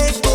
Eres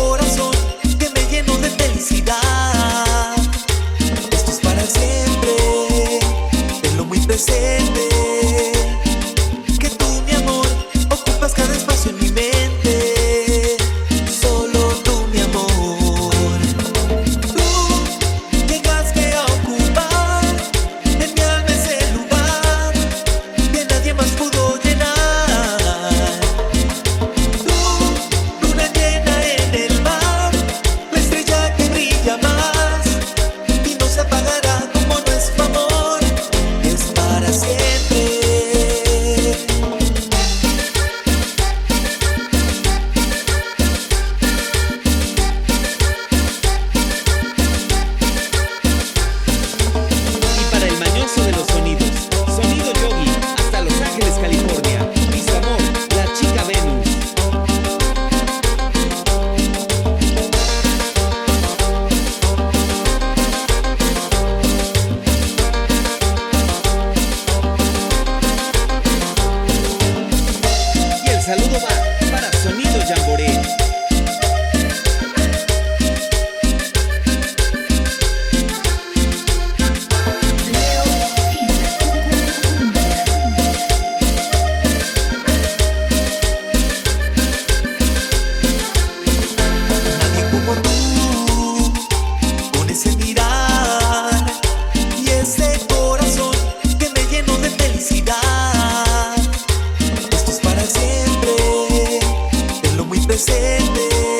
saludo va para Sonido Jamboree.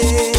yeah.